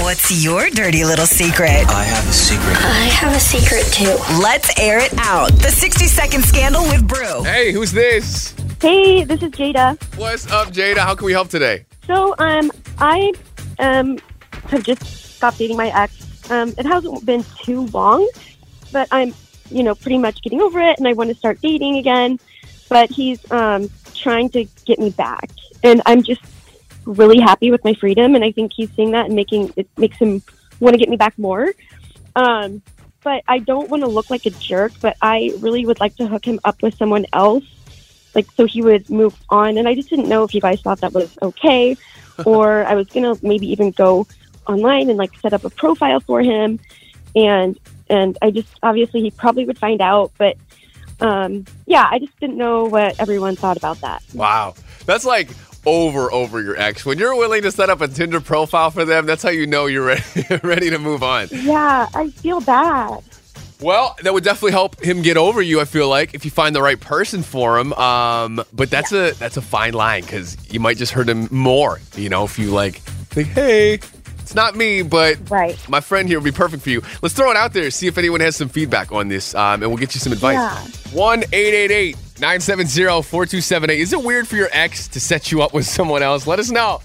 What's your dirty little secret? I have a secret. I have a secret too. Let's air it out. The 60 second scandal with Brew. Hey, who's this? Hey, this is Jada. What's up, Jada? How can we help today? So, um, I um have just stopped dating my ex. Um, it hasn't been too long, but I'm, you know, pretty much getting over it, and I want to start dating again. But he's um trying to get me back, and I'm just really happy with my freedom, and I think he's seeing that and making it makes him want to get me back more. Um, but I don't want to look like a jerk, but I really would like to hook him up with someone else like so he would move on and i just didn't know if you guys thought that was okay or i was gonna maybe even go online and like set up a profile for him and and i just obviously he probably would find out but um yeah i just didn't know what everyone thought about that Wow. That's like over over your ex. When you're willing to set up a Tinder profile for them, that's how you know you're ready, ready to move on. yeah i feel bad Well, that would definitely help him get over you. I feel like if you find the right person for him. Um, but that's a that's a fine line because you might just hurt him more. You know, if you like think, hey, it's not me, but right my friend here would be perfect for you. Let's throw it out there, see if anyone has some feedback on this, um, and we'll get you some advice. Yeah. 1 888 970 4278. Is it weird for your ex to set you up with someone else? Let us know.